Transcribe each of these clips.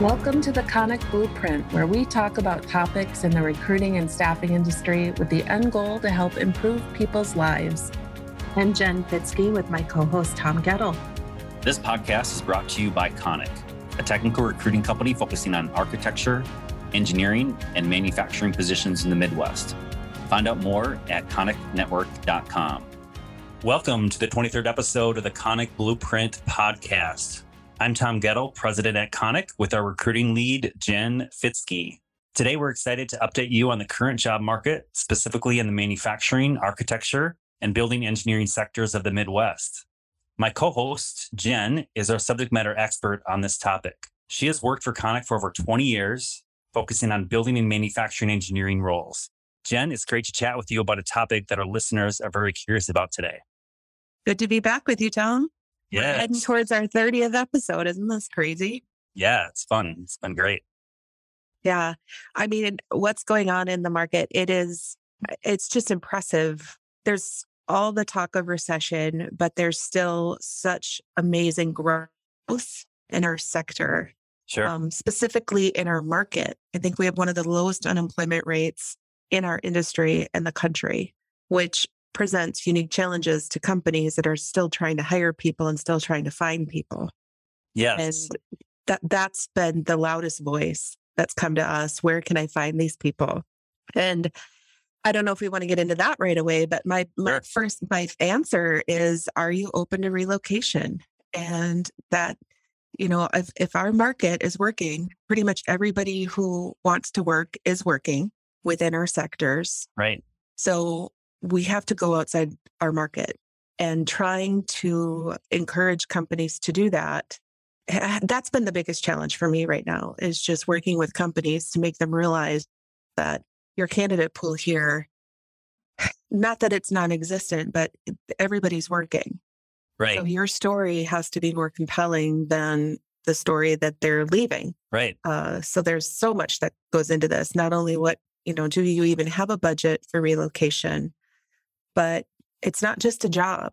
Welcome to the Konik Blueprint, where we talk about topics in the recruiting and staffing industry with the end goal to help improve people's lives. I'm Jen Fitzke with my co host, Tom Goettl. This podcast is brought to you by Konik, a technical recruiting company focusing on architecture, engineering, and manufacturing positions in the Midwest. Find out more at koniknetwork.com. Welcome to the 23rd episode of the Konik Blueprint podcast. I'm Tom Goettl, president at Konik, with our recruiting lead, Jen Fitzke. Today, we're excited to update you on the current job market, specifically in the manufacturing, architecture, and building engineering sectors of the Midwest. My co host, Jen, is our subject matter expert on this topic. She has worked for Konik for over 20 years, focusing on building and manufacturing engineering roles. Jen, it's great to chat with you about a topic that our listeners are very curious about today. Good to be back with you, Tom. Yeah. Heading towards our 30th episode. Isn't this crazy? Yeah, it's fun. It's been great. Yeah. I mean, what's going on in the market? It is, it's just impressive. There's all the talk of recession, but there's still such amazing growth in our sector. Sure. Um, specifically in our market. I think we have one of the lowest unemployment rates in our industry and the country, which presents unique challenges to companies that are still trying to hire people and still trying to find people. Yes. And that that's been the loudest voice that's come to us. Where can I find these people? And I don't know if we want to get into that right away, but my, my Sure. first my answer is are you open to relocation? And that you know, if if our market is working, pretty much everybody who wants to work is working within our sectors. right. So we have to go outside our market and trying to encourage companies to do that. eh, That's been the biggest challenge for me right now is just working with companies to make them realize that your candidate pool here, not that it's non existent, but everybody's working. Right. So your story has to be more compelling than the story that they're leaving. right. Uh, so there's so much that goes into this. Not only what, you know, do you even have a budget for relocation, but it's not just a job.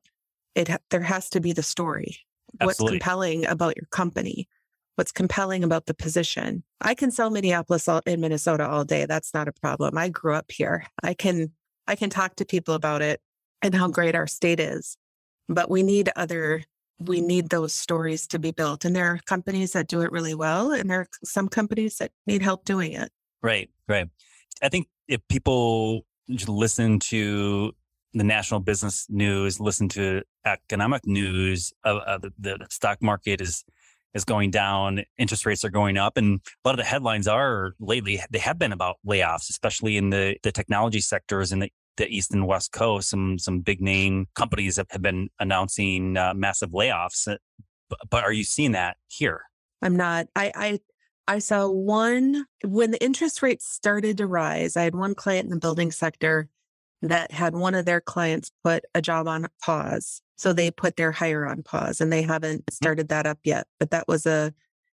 It there has to be the story. What's compelling about your company? What's compelling about the position? I can sell Minneapolis all, in Minnesota all day. That's not a problem. I grew up here. I can I can talk to people about it and how great our state is. But we need other we need those stories to be built. And there are companies that do it really well, and there are some companies that need help doing it. Right. Right. I think if people listen to the national business news, listen to economic news, uh, uh, the, the stock market is is going down, interest rates are going up, and a lot of the headlines are lately they have been about layoffs, especially in the the technology sectors in the the east and west coast. Some some big name companies have, have been announcing uh, massive layoffs. Uh, But, but are you seeing that here? I'm not. I I I saw one when the interest rates started to rise. I had one client in the building sector that had one of their clients put a job on pause. So they put their hire on pause and they haven't mm-hmm. started that up yet. But that was a,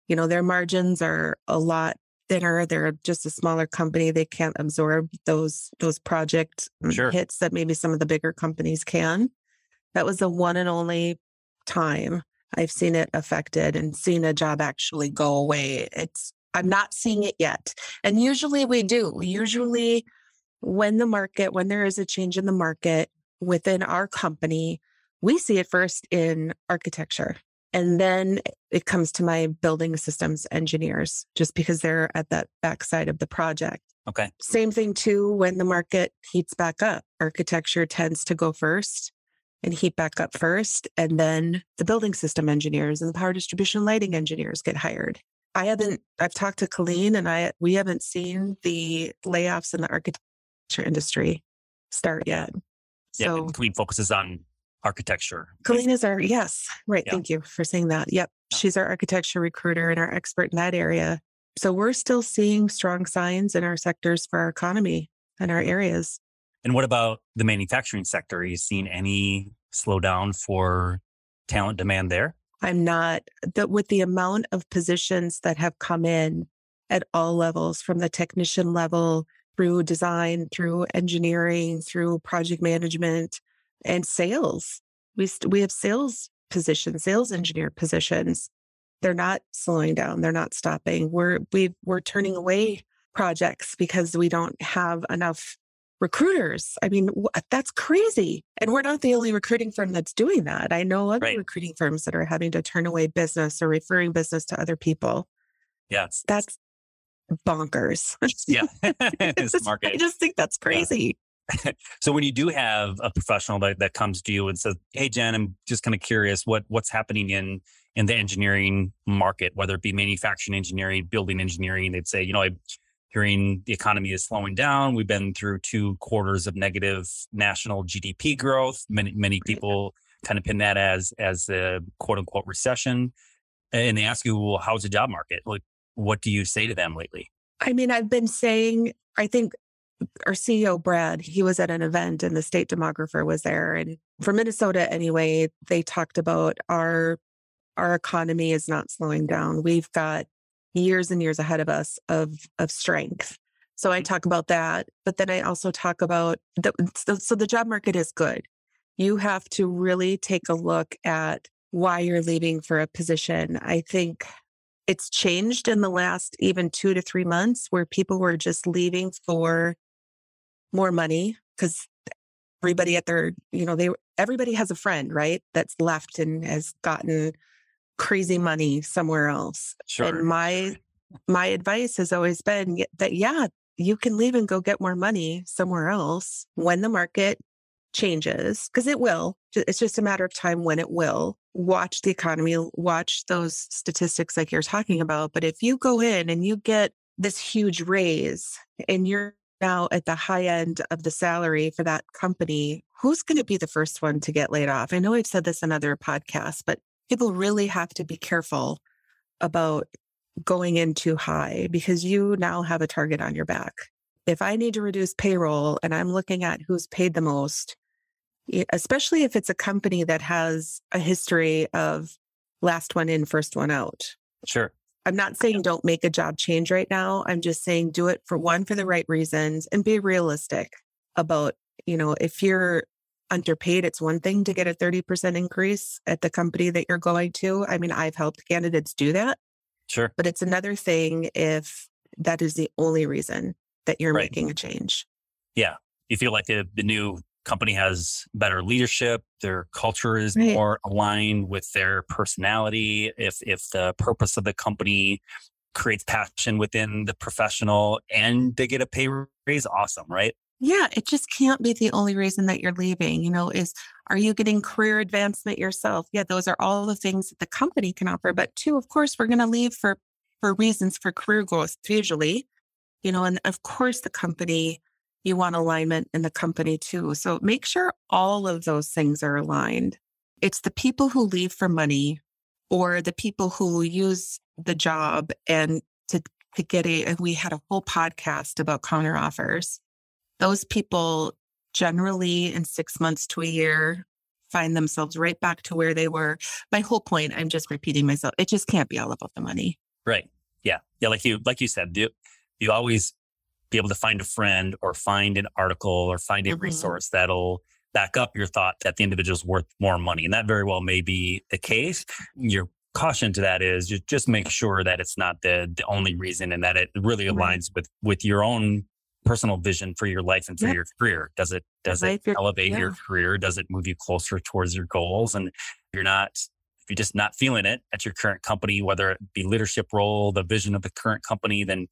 you know, their margins are a lot thinner. They're just a smaller company. They can't absorb those those project mm, Sure. hits that maybe some of the bigger companies can. That was the one and only time I've seen it affected and seen a job actually go away. It's I'm not seeing it yet. And usually we do. Usually when the market, when there is a change in the market within our company, we see it first in architecture. And then it comes to my building systems engineers, just because they're at that backside of the project. Okay. Same thing too when the market heats back up. Architecture tends to go first and heat back up first. And then the building system engineers and the power distribution lighting engineers get hired. I haven't, I've talked to Colleen and I, we haven't seen the layoffs in the architecture industry start yet. Yeah. So Colleen focuses on architecture. Colleen is our, yes, right. Yeah. Thank you for saying that. Yep. Yeah. She's our architecture recruiter and our expert in that area. So we're still seeing strong signs in our sectors for our economy and our areas. And what about the manufacturing sector? Are you seeing any slowdown for talent demand there? I'm not that with the amount of positions that have come in at all levels from the technician level through design, through engineering, through project management and sales. We st- we have sales positions, sales engineer positions. they're not slowing down. They're not stopping. We're we we're turning away projects because we don't have enough recruiters. I mean, that's crazy. And we're not the only recruiting firm that's doing that. I know other right. recruiting firms that are having to turn away business or referring business to other people. Yeah. That's bonkers. yeah. I just think that's crazy. Yeah. so when you do have a professional that, that comes to you and says, Hey Jen, I'm just kind of curious what what's happening in in the engineering market, whether it be manufacturing engineering, building engineering, they'd say, you know, I hearing the economy is slowing down. We've been through two quarters of negative national GDP growth. Many many people kind of pin that as as a quote unquote recession. And they ask you, well, how's the job market? Like, what do you say to them lately? I mean, I've been saying, I think our CEO Brad, he was at an event and the state demographer was there. And for Minnesota anyway, they talked about our our economy is not slowing down. We've got years and years ahead of us of of strength. So I talk about that, but then I also talk about the so, so the job market is good. You have to really take a look at why you're leaving for a position. I think it's changed in the last even 2 to 3 months where people were just leaving for more money cuz everybody at their, you know, they everybody has a friend, right? That's left and has gotten crazy money somewhere else. Sure. And my my advice has always been that yeah, you can leave and go get more money somewhere else when the market changes because it will. It's just a matter of time when it will. Watch the economy, watch those statistics like you're talking about. But if you go in and you get this huge raise and you're now at the high end of the salary for that company, who's going to be the first one to get laid off? I know I've said this in other podcasts, but people really have to be careful about going in too high because you now have a target on your back. If I need to reduce payroll and I'm looking at who's paid the most, especially if it's a company that has a history of last one in, first one out. Sure. I'm not saying don't make a job change right now. I'm just saying do it for one, for the right reasons and be realistic about, you know, if you're underpaid, it's one thing to get a 30% increase at the company that you're going to. I mean, I've helped candidates do that. Sure. But it's another thing if that is the only reason that you're right. making a change. Yeah. You feel like the, the new company has better leadership, their culture is right. more aligned with their personality. If if the purpose of the company creates passion within the professional and they get a pay raise, awesome, right? Yeah, it just can't be the only reason that you're leaving. You know, is are you getting career advancement yourself? Yeah, those are all the things that the company can offer. But two, of course, we're going to leave for for reasons for career growth usually. You know, and of course the company you want alignment in the company too. So make sure all of those things are aligned. It's the people who leave for money or the people who use the job and to to get a we had a whole podcast about counter offers those people generally in six months to a year find themselves right back to where they were. My whole point, I'm just repeating myself. It just can't be all about the money. Right. Yeah. Yeah. Like you, like you said, you, you always be able to find a friend or find an article or find a mm-hmm. resource that'll back up your thought that the individual is worth more money. And that very well may be the case. Your caution to that is just, just make sure that it's not the, the only reason and that it really aligns right. with, with your own personal vision for your life and for your career? Does it does it elevate yeah. your career? Does it move you closer towards your goals? And you're not if you're just not feeling it at your current company, whether it be leadership role, the vision of the current company, then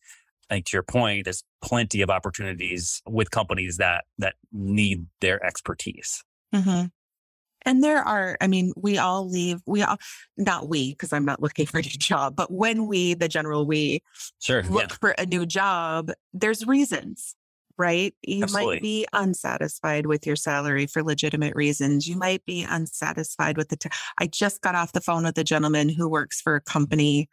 I think to your point, there's plenty of opportunities with companies that that need their expertise. Mm-hmm. And there are, I mean, we all leave, we all, not we, because I'm not looking for a new job, but when we, the general we, sure, look yeah. for a new job, there's reasons, right? You Absolutely. might be unsatisfied with your salary for legitimate reasons. You might be unsatisfied with the, t- I just got off the phone with a gentleman who works for a company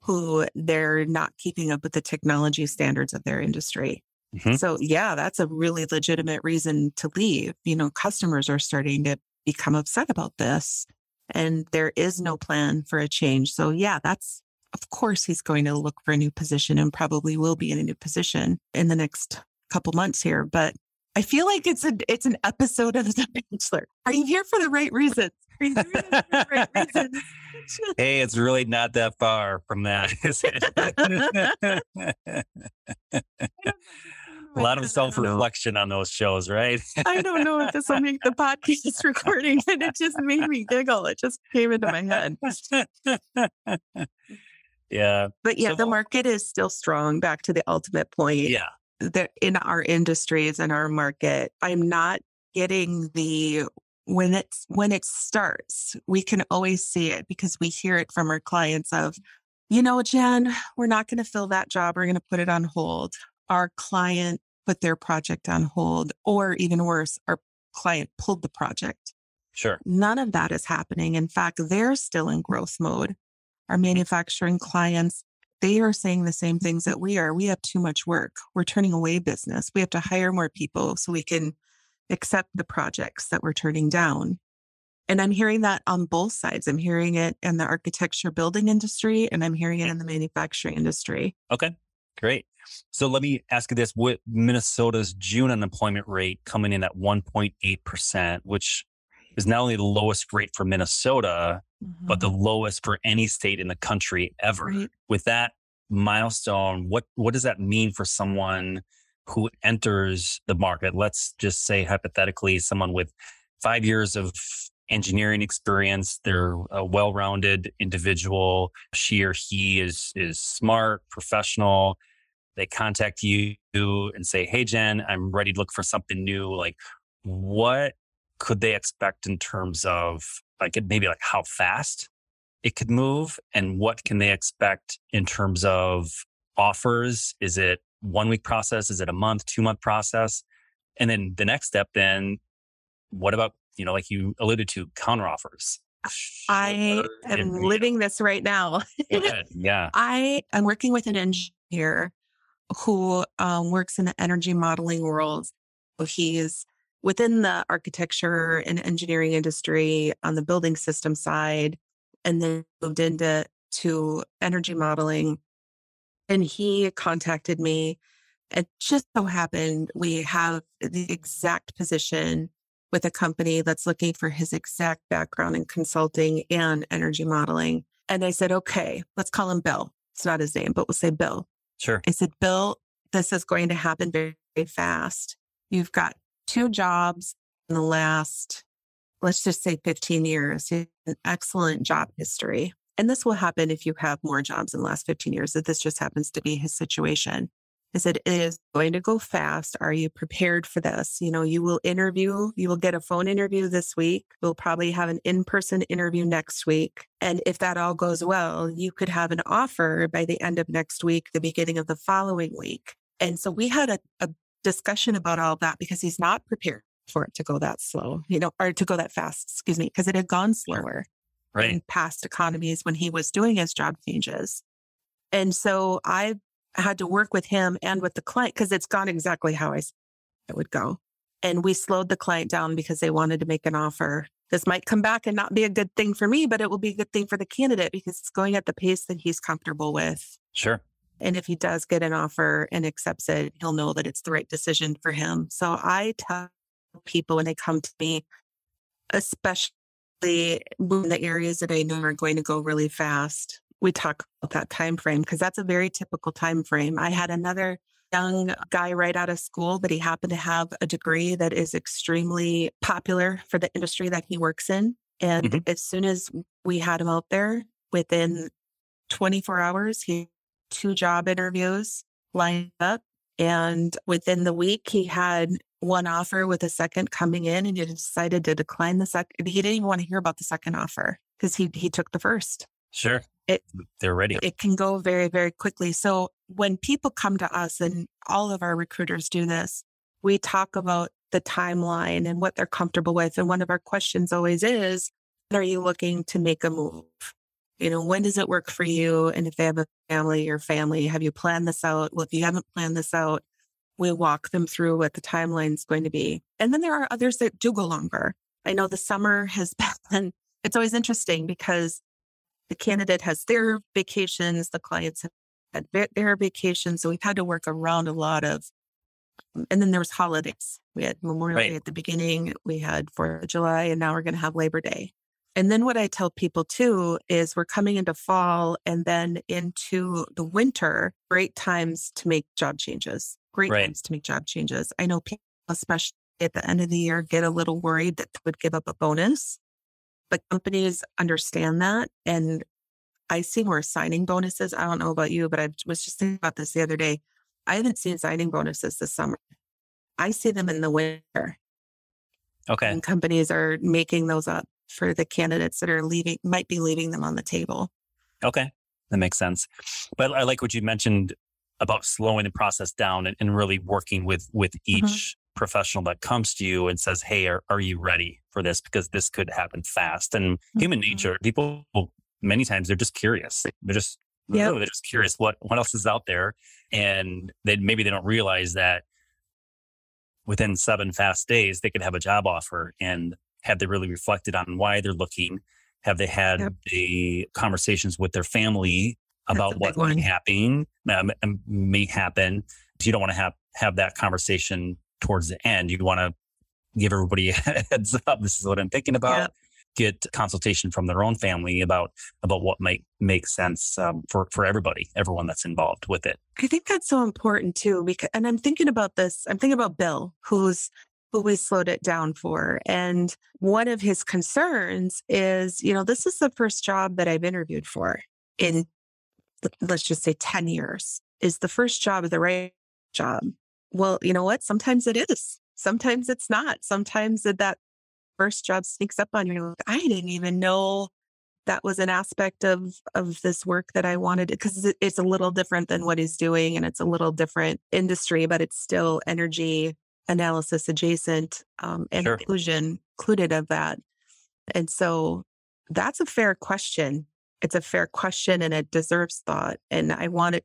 who they're not keeping up with the technology standards of their industry. Mm-hmm. So yeah, that's a really legitimate reason to leave. You know, customers are starting to become upset about this. And there is no plan for a change. So, yeah, that's of course he's going to look for a new position and probably will be in a new position in the next couple months here. But I feel like it's a it's an episode of The Bachelor. Are you here for the right reasons? Are you doing it for the right reasons? hey, it's really not that far from that, is it? A lot of self reflection on those shows, right? I don't know if this will make the podcast recording, and it just made me giggle. It just came into my head. yeah. But yeah, So- the market is still strong. Back to the ultimate point. Yeah. that in our industries and our market, I'm not getting the when it's when it starts, we can always see it because we hear it from our clients of, you know, Jen, we're not going to fill that job. We're going to put it on hold. Our client put their project on hold, or even worse, our client pulled the project. Sure. None of that is happening. In fact, they're still in growth mode. Our mm-hmm. manufacturing clients, they are saying the same things that we are. We have too much work. We're turning away business. We have to hire more people so we can accept the projects that we're turning down. And I'm hearing that on both sides. I'm hearing it in the architecture building industry and I'm hearing it in the manufacturing industry. Okay. Great. So let me ask you this: With Minnesota's June unemployment rate coming in at 1.8 percent, which is not only the lowest rate for Minnesota, but the mm-hmm. lowest for any state in the country ever. Right. With that milestone, what what does that mean for someone who enters the market? Let's just say hypothetically, someone with five years of engineering experience, they're a well-rounded individual. She or he is is smart, professional. They contact you and say, "Hey, Jen, I'm ready to look for something new." Like, what could they expect in terms of like maybe like how fast it could move and what can they expect in terms of offers is it one week process is it a month two month process and then the next step then what about you know like you alluded to counter offers I am living this right now. Yeah I am working with an engineer who um, works in the energy modeling world. So He within the architecture and engineering industry on the building system side, and then moved into to energy modeling. And he contacted me. It just so happened we have the exact position with a company that's looking for his exact background in consulting and energy modeling. And I said, okay, let's call him Bill. It's not his name, but we'll say Bill. sure I said, Bill, this is going to happen very, very fast. You've got two jobs in the last, let's just say 15 years, an excellent job history. And this will happen if you have more jobs in the last 15 years, that this just happens to be his situation. I said, it is going to go fast. Are you prepared for this? You know, you will interview, you will get a phone interview this week. We'll probably have an in person interview next week. And if that all goes well, you could have an offer by the end of next week, the beginning of the following week. And so we had a, a discussion about all that because he's not prepared for it to go that slow, you know, or to go that fast, excuse me, because it had gone slower right in past economies when he was doing his job changes. And so I had to work with him and with the client because it's gone exactly how I it would go. And we slowed the client down because they wanted to make an offer. This might come back and not be a good thing for me, but it will be a good thing for the candidate because it's going at the pace that he's comfortable with. sure And if he does get an offer and accepts it, he'll know that it's the right decision for him. So I tell people when they come to me, especially the areas that I know are going to go really fast, we talk about that time frame because that's a very typical time frame. I had another young guy right out of school, but he happened to have a degree that is extremely popular for the industry that he works in. And Mhm. as soon as we had him out there, within 24 hours, he had two job interviews lined up. And within the week, he had one offer with a second coming in and he decided to decline the second. He didn't even want to hear about the second offer because he, he took the first sure It- they're ready it can go very, very quickly. So when people come to us, and all of our recruiters do this, we talk about the timeline and what they're comfortable with. And one of our questions always is, are you looking to make a move? You know, when does it work for you? And if they have a family or family, have you planned this out? Well, if you haven't planned this out, we walk them through what the timeline is going to be. And then there are others that do go longer. I know the summer has been, it's always interesting because the candidate has their vacations, the clients have had their- vacations. So we've had to work around a lot of, mm, and then there was holidays. We had Memorial Right. Day at the beginning, we had Fourth of July, and now we're going to have Labor Day. And then what I tell people too is we're coming into fall and then into the winter, great times to make job changes. Great right. times to make job changes. I know people, especially at the end of the year, get a little worried that they would give up a bonus, but companies understand that. And I see more signing bonuses. I don't know about you, but I was just thinking about this the other day. I haven't seen signing bonuses this summer. I see them in the winter. Okay. And companies are making those up for the candidates that are leaving, might be leaving them on the table. Okay. That makes sense. But I like what you mentioned about slowing the process down and, and really working with with mm-hmm. each mm-hmm. professional that comes to you and says, Hey, are, are you ready for this? Because this could happen fast. And mm-hmm. human nature, people many times they're just curious. They're just yeah. they're just curious what what else is out there. And they maybe they don't realize that within seven fast days they could have a job offer and have they really reflected on why they're looking? Have they had yep. the conversations with their family about what may happen? Um, may happen. You don't want to have have that conversation towards the end. You want to give everybody a heads up. This is what I'm thinking about. Yep. Get consultation from their own family about about what might make sense um, for for everybody, everyone that's involved with it. I think that's so important too. Because, and I'm thinking about this. I'm thinking about Bill, who's who we slowed it down for. And one of his concerns is, you know, this is the first job that I've interviewed for in, let's just say 10 years. Is the first job the right job? Well, you know what? Sometimes it is. Sometimes it's not. Sometimes that, that first job sneaks up on you. Like, I didn't even know that was an aspect of of this work that I wanted because it's a little different than what he's doing and it's a little different industry, but it's still energy analysis adjacent um, and sure. inclusion included of that. And so that's a fair question. It's a fair question and it deserves thought. And I want it.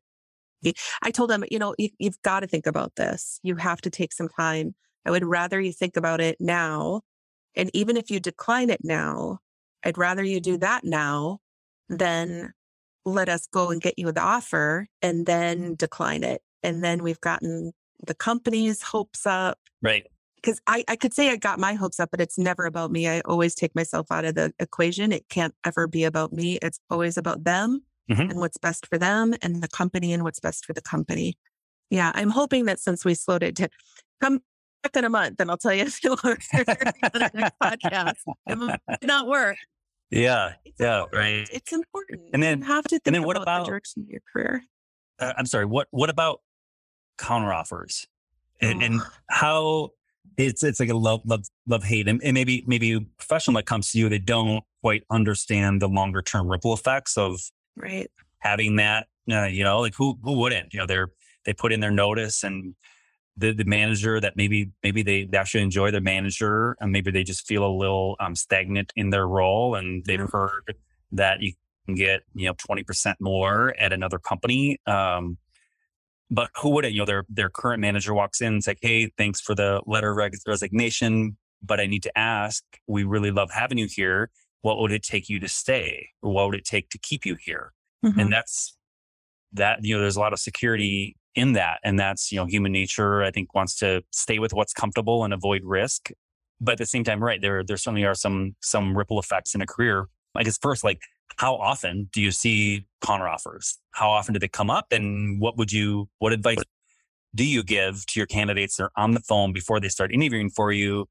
I told them, you know, you, you've got to think about this. You have to take some time. I would rather you think about it now. And even if you decline it now, I'd rather you do mm-hmm. that now than let us go and get you the offer and then decline it. And then we've gotten the company's hopes up. Right. Because I, I could say I got my hopes up, but it's never about me. I always take myself out of the equation. It can't ever be about me. It's always about them mm-hmm. and what's best for them and the company and what's best for the company. Yeah. I'm hoping that since we slowed it to come back in a month and I'll tell you if you want the podcast. It not work. Yeah. It's yeah. Important. Right. It's important. And then you have to think and then what about, about the direction of your career. Uh, I'm sorry. What, what about counteroffers and, and how it's it's like a love love love hate and, and, maybe maybe a professional that comes to you they don't quite understand the longer term ripple effects of right having that uh, you know like who who wouldn't you know they're they put in their notice and the, the manager that maybe maybe they actually enjoy their manager and maybe they just feel a little um, stagnant in their role and they've mm-hmm. heard that you can get you know 20% more at another company um, but who wouldn't? You know, their their current manager walks in and like, "Hey, thanks for the letter of resignation, but I need to ask. We really love having you here. What would it take you to stay, or what would it take to keep you here?" Mm-hmm. And that's that. You know, there's a lot of security in that, and that's you know, human nature. I think wants to stay with what's comfortable and avoid risk. But at the same time, right there, there certainly are some some ripple effects in a career. I guess first, like how often do you see counteroffers? How often do they come up? And what would you, what advice do you give to your candidates that are on the phone before they start interviewing for you?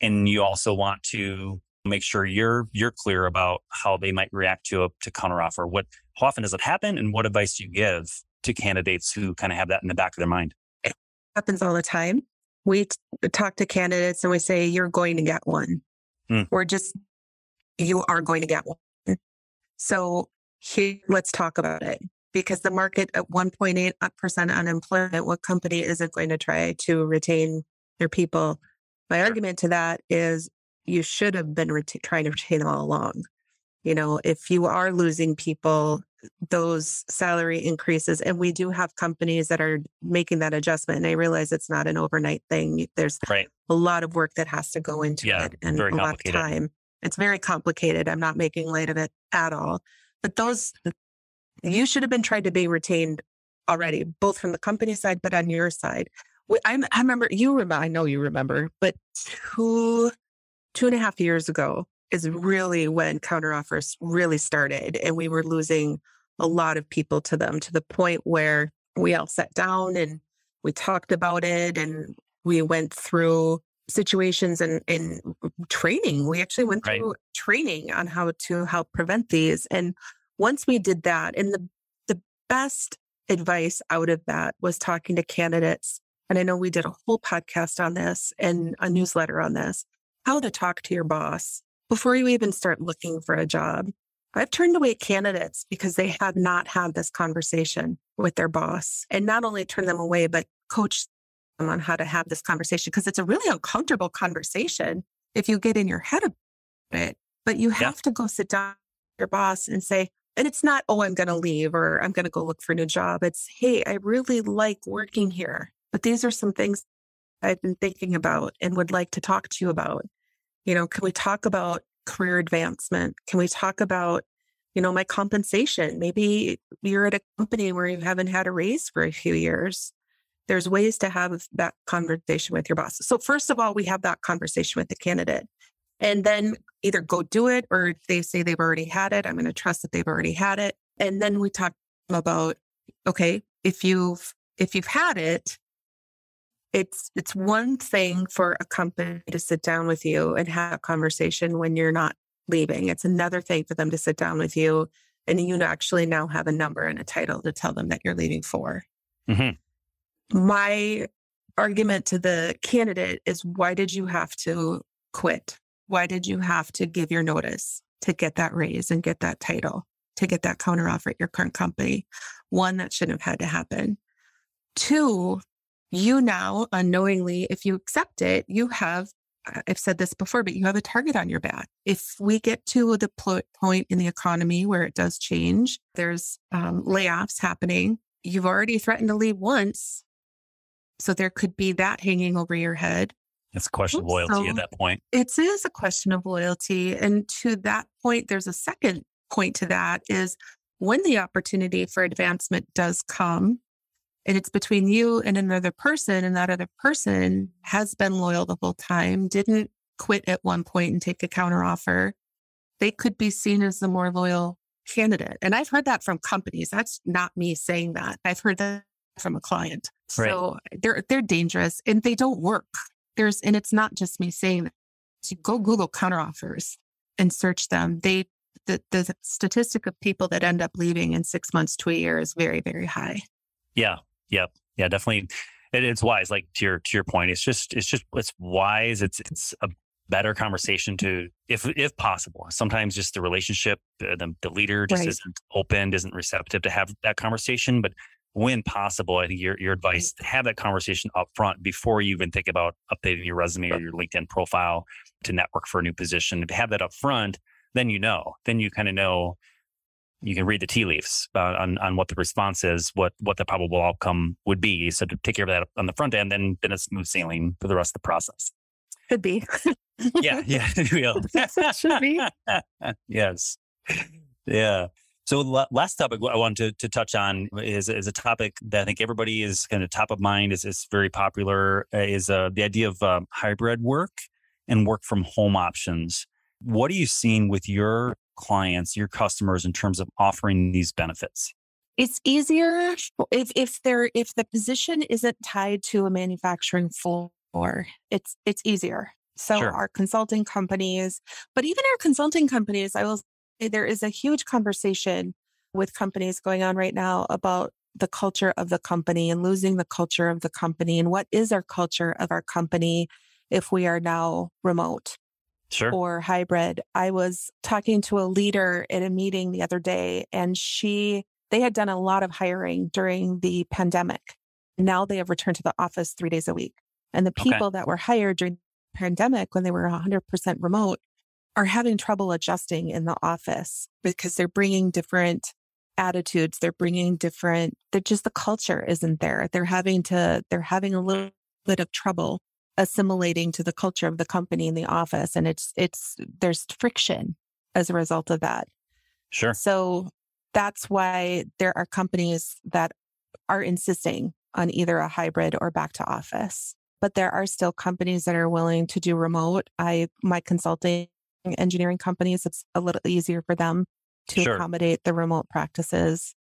And you also want to make sure you're, you're clear about how they might react to a, to counteroffer. What, how often does it happen? And what advice do you give to candidates who kind of have that in the back of their mind? It happens all the time. We t- talk to candidates and we say, you're going to get one. Mm. Or just, you are going to get one. So here, let's talk about it because the market at 1.8% uh, unemployment, what company isn't going to try to retain their people? My argument to that is you should have been trying to retain them all along. You know, if you are losing people, those salary increases, and we do have companies that are making that adjustment. And I realize it's not an overnight thing. There's right. a lot of work that has to go into yeah, it and a lot of time. It's very complicated. I'm not making light of it at all. But those, you should have been trying to be retained already, both from the company side, but on your side. I, I remember, you remember, I know you remember, but two, two and a half years ago, is really when counteroffers really started. And we were losing a lot of people to them to the point where we all sat down and we talked about it and we went through situations and, and training. We actually went through right. training on how to help prevent these. And once we did that, and the the best advice out of that was talking to candidates. And I know we did a whole podcast on this and a newsletter on this, how to talk to your boss before you even start looking for a job. I've turned away candidates because they had not had this conversation with their boss and not only turn them away, but coach them on how to have this conversation because it's a really uncomfortable conversation if you get in your head about it. But you have yeah. to go sit down with your boss and say, and it's not, oh, I'm going to leave or I'm going to go look for a new job. It's, hey, I really like working here, but these are some things I've been thinking about and would like to talk to you about. You know, can we talk about career advancement? Can we talk about, you know, my compensation? Maybe you're at a company where you haven't had a raise for a few years. There's ways to have that conversation with your boss. So, first of all, we have that conversation with the candidate and then either go do it or they say they've already had it. I'm going to trust that they've already had it. And then we talk about, okay, if you've, if you've had it, it's it's one thing for a company to sit down with you and have a conversation when you're not leaving. It's another thing for them to sit down with you and you actually now have a number and a title to tell them that you're leaving for. Mm-hmm. My argument to the candidate is why did you have to quit? Why did you have to give your notice to get that raise and get that title, to get that counteroffer at your current company? One, that shouldn't have had to happen. Two, you now unknowingly, if you accept it, you have, I've said this before, but you have a target on your back. If we get to the point in the economy where it does change, there's um, layoffs happening, you've already threatened to leave once. So there could be that hanging over your head. It's a question of loyalty so at that point. It is a question of loyalty. And to that point, there's a second point to that is when the opportunity for advancement does come, and it's between you and another person, and that other person has been loyal the whole time, didn't quit at one point and take a counteroffer, they could be seen as the more loyal candidate. And I've heard that from companies. That's not me saying that. I've heard that from a client. Right. So they're they're dangerous and they don't work. There's and it's not just me saying that. So go Google counteroffers and search them. They the, the statistic of people that end up leaving in six months to a year is very, very high. Yeah. Yep. Yeah, definitely. It, it's wise. Like to your to your point, it's just it's just it's wise. It's it's a better conversation to if if possible. Sometimes just the relationship, the the, the leader just right. isn't open, isn't receptive to have that conversation. But when possible, I think your your advice to have that conversation up front before you even think about updating your resume or your LinkedIn profile to network for a new position. To have that up front, then you know. Then you kind of know you can read the tea leaves uh, on on what the response is, what what the probable outcome would be. So to take care of that on the front end, then then it's smooth sailing for the rest of the process. Could be. yeah, yeah, it should be. yes, yeah. So the last topic I want to, to touch on is, is a topic that I think everybody is kind of top of mind. is is very popular. Uh, is uh, the idea of um, hybrid work and work from home options. What are you seeing with your clients, your customers in terms of offering these benefits? It's easier if if there if the position isn't tied to a manufacturing floor, it's it's easier. So sure. our consulting companies, but even our consulting companies, I will Eh, there is a huge conversation with companies going on right now about the culture of the company and losing the culture of the company and what is our culture of our company if we are now remote sure. or hybrid. I was talking to a leader in a meeting the other day and she, they had done a lot of hiring during the pandemic. Now they have returned to the office three days a week. And the people okay. that were hired during the pandemic when they were 100% remote are having trouble adjusting in the office because they're bringing different attitudes. They're bringing different, they're just the culture isn't there. They're having to, they're having a little bit of trouble assimilating to the culture of the company in the office and it's it's there's friction as a result of that sure so that's why there are companies that are insisting on either a hybrid or back to office but there are still companies that are willing to do remote i my consulting engineering companies, it's a little easier for them to Sure. accommodate the remote practices.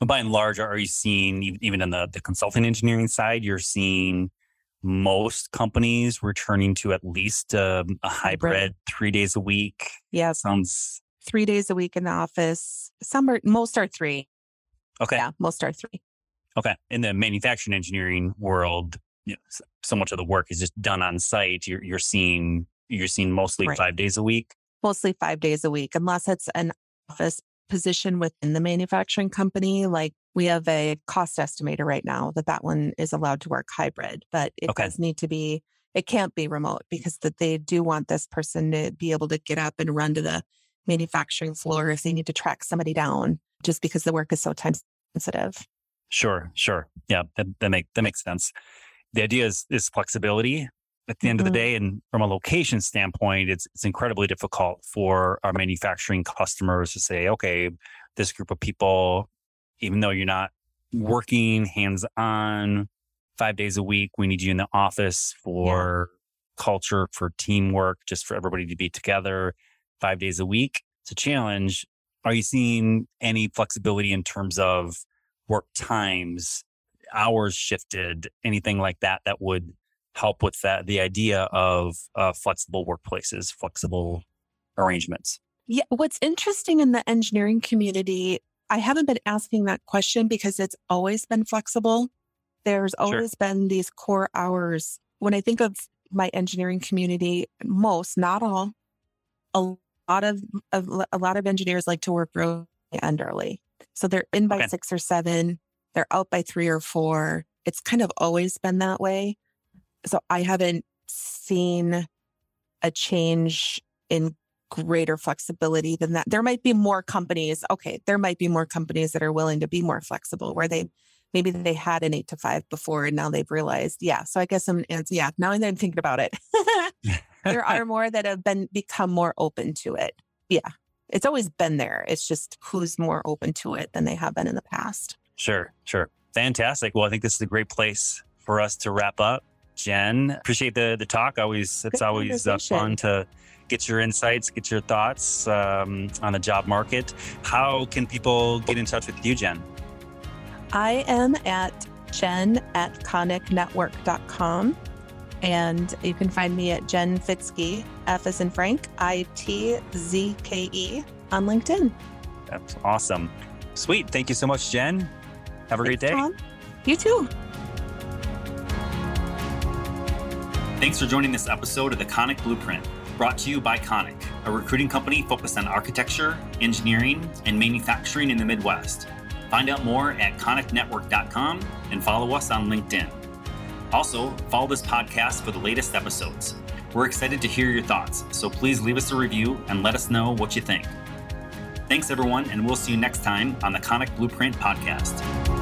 But by and large, are you seeing even in the, the consulting engineering side, you're seeing most companies returning to at least um, a hybrid three days a week? Yeah. Sounds three days a week in the office. Some are, most are three. okay. Yeah, most are three. Okay. In the manufacturing engineering world, you know, so much of the work is just done on site. You're, you're seeing you're seeing mostly Right. five days a week. Mostly five days a week, unless it's an office position within the manufacturing company. Like we have a cost estimator right now that that one is allowed to work hybrid, but it Okay. does need to be, it can't be remote because that they do want this person to be able to get up and run to the manufacturing floor if they need to track somebody down just because the work is so time sensitive. Sure, sure. Yeah, that, that make that makes sense. The idea is is flexibility at the end of the Mhm. day, and from a location standpoint, it's it's incredibly difficult for our manufacturing customers to say, okay, this group of people, even though you're not working hands on five days a week, we need you in the office for culture, for teamwork, just for everybody to be together five days a week. It's a challenge. Are you seeing any flexibility in terms of work times, hours shifted, anything like that that would help with that the idea of uh, flexible workplaces, flexible arrangements. Yeah. What's interesting in the engineering community, I haven't been asking that question because it's always been flexible. There's always been these core hours. When I think of my engineering community, most, not all, a lot of, of a lot of engineers like to work really end early. So they're in by Okay. six or seven, they're out by three or four. It's kind of always been that way. So I haven't seen a change in greater flexibility than that. There might be more companies. Okay, there might be more companies that are willing to be more flexible where they maybe they had an eight to five before and now they've realized, yeah. So I guess I'm yeah, now that I'm thinking about it. there are more that have been become more open to it. Yeah. It's always been there. It's just who's more open to it than they have been in the past. Sure, sure. Fantastic. Well, I think this is a great place for us to wrap up. Jen, appreciate the the talk. Always, it's Good always uh, fun to get your insights, get your thoughts um, on the job market. How can people get in touch with you, Jen? I am at jen at koniknetwork.com. And you can find me at Jen Fitzke, F as in Frank, I T Z K E on LinkedIn. That's awesome. Sweet. Thank you so much, Jen. Have a great day. Tom. You too. Thanks for joining this episode of the Konik Blueprint, brought to you by Konik, a recruiting company focused on architecture, engineering, and manufacturing in the Midwest. Find out more at koniknetwork.com and follow us on LinkedIn. Also, follow this podcast for the latest episodes. We're excited to hear your thoughts, so please leave us a review and let us know what you think. Thanks, everyone, and we'll see you next time on the Konik Blueprint podcast.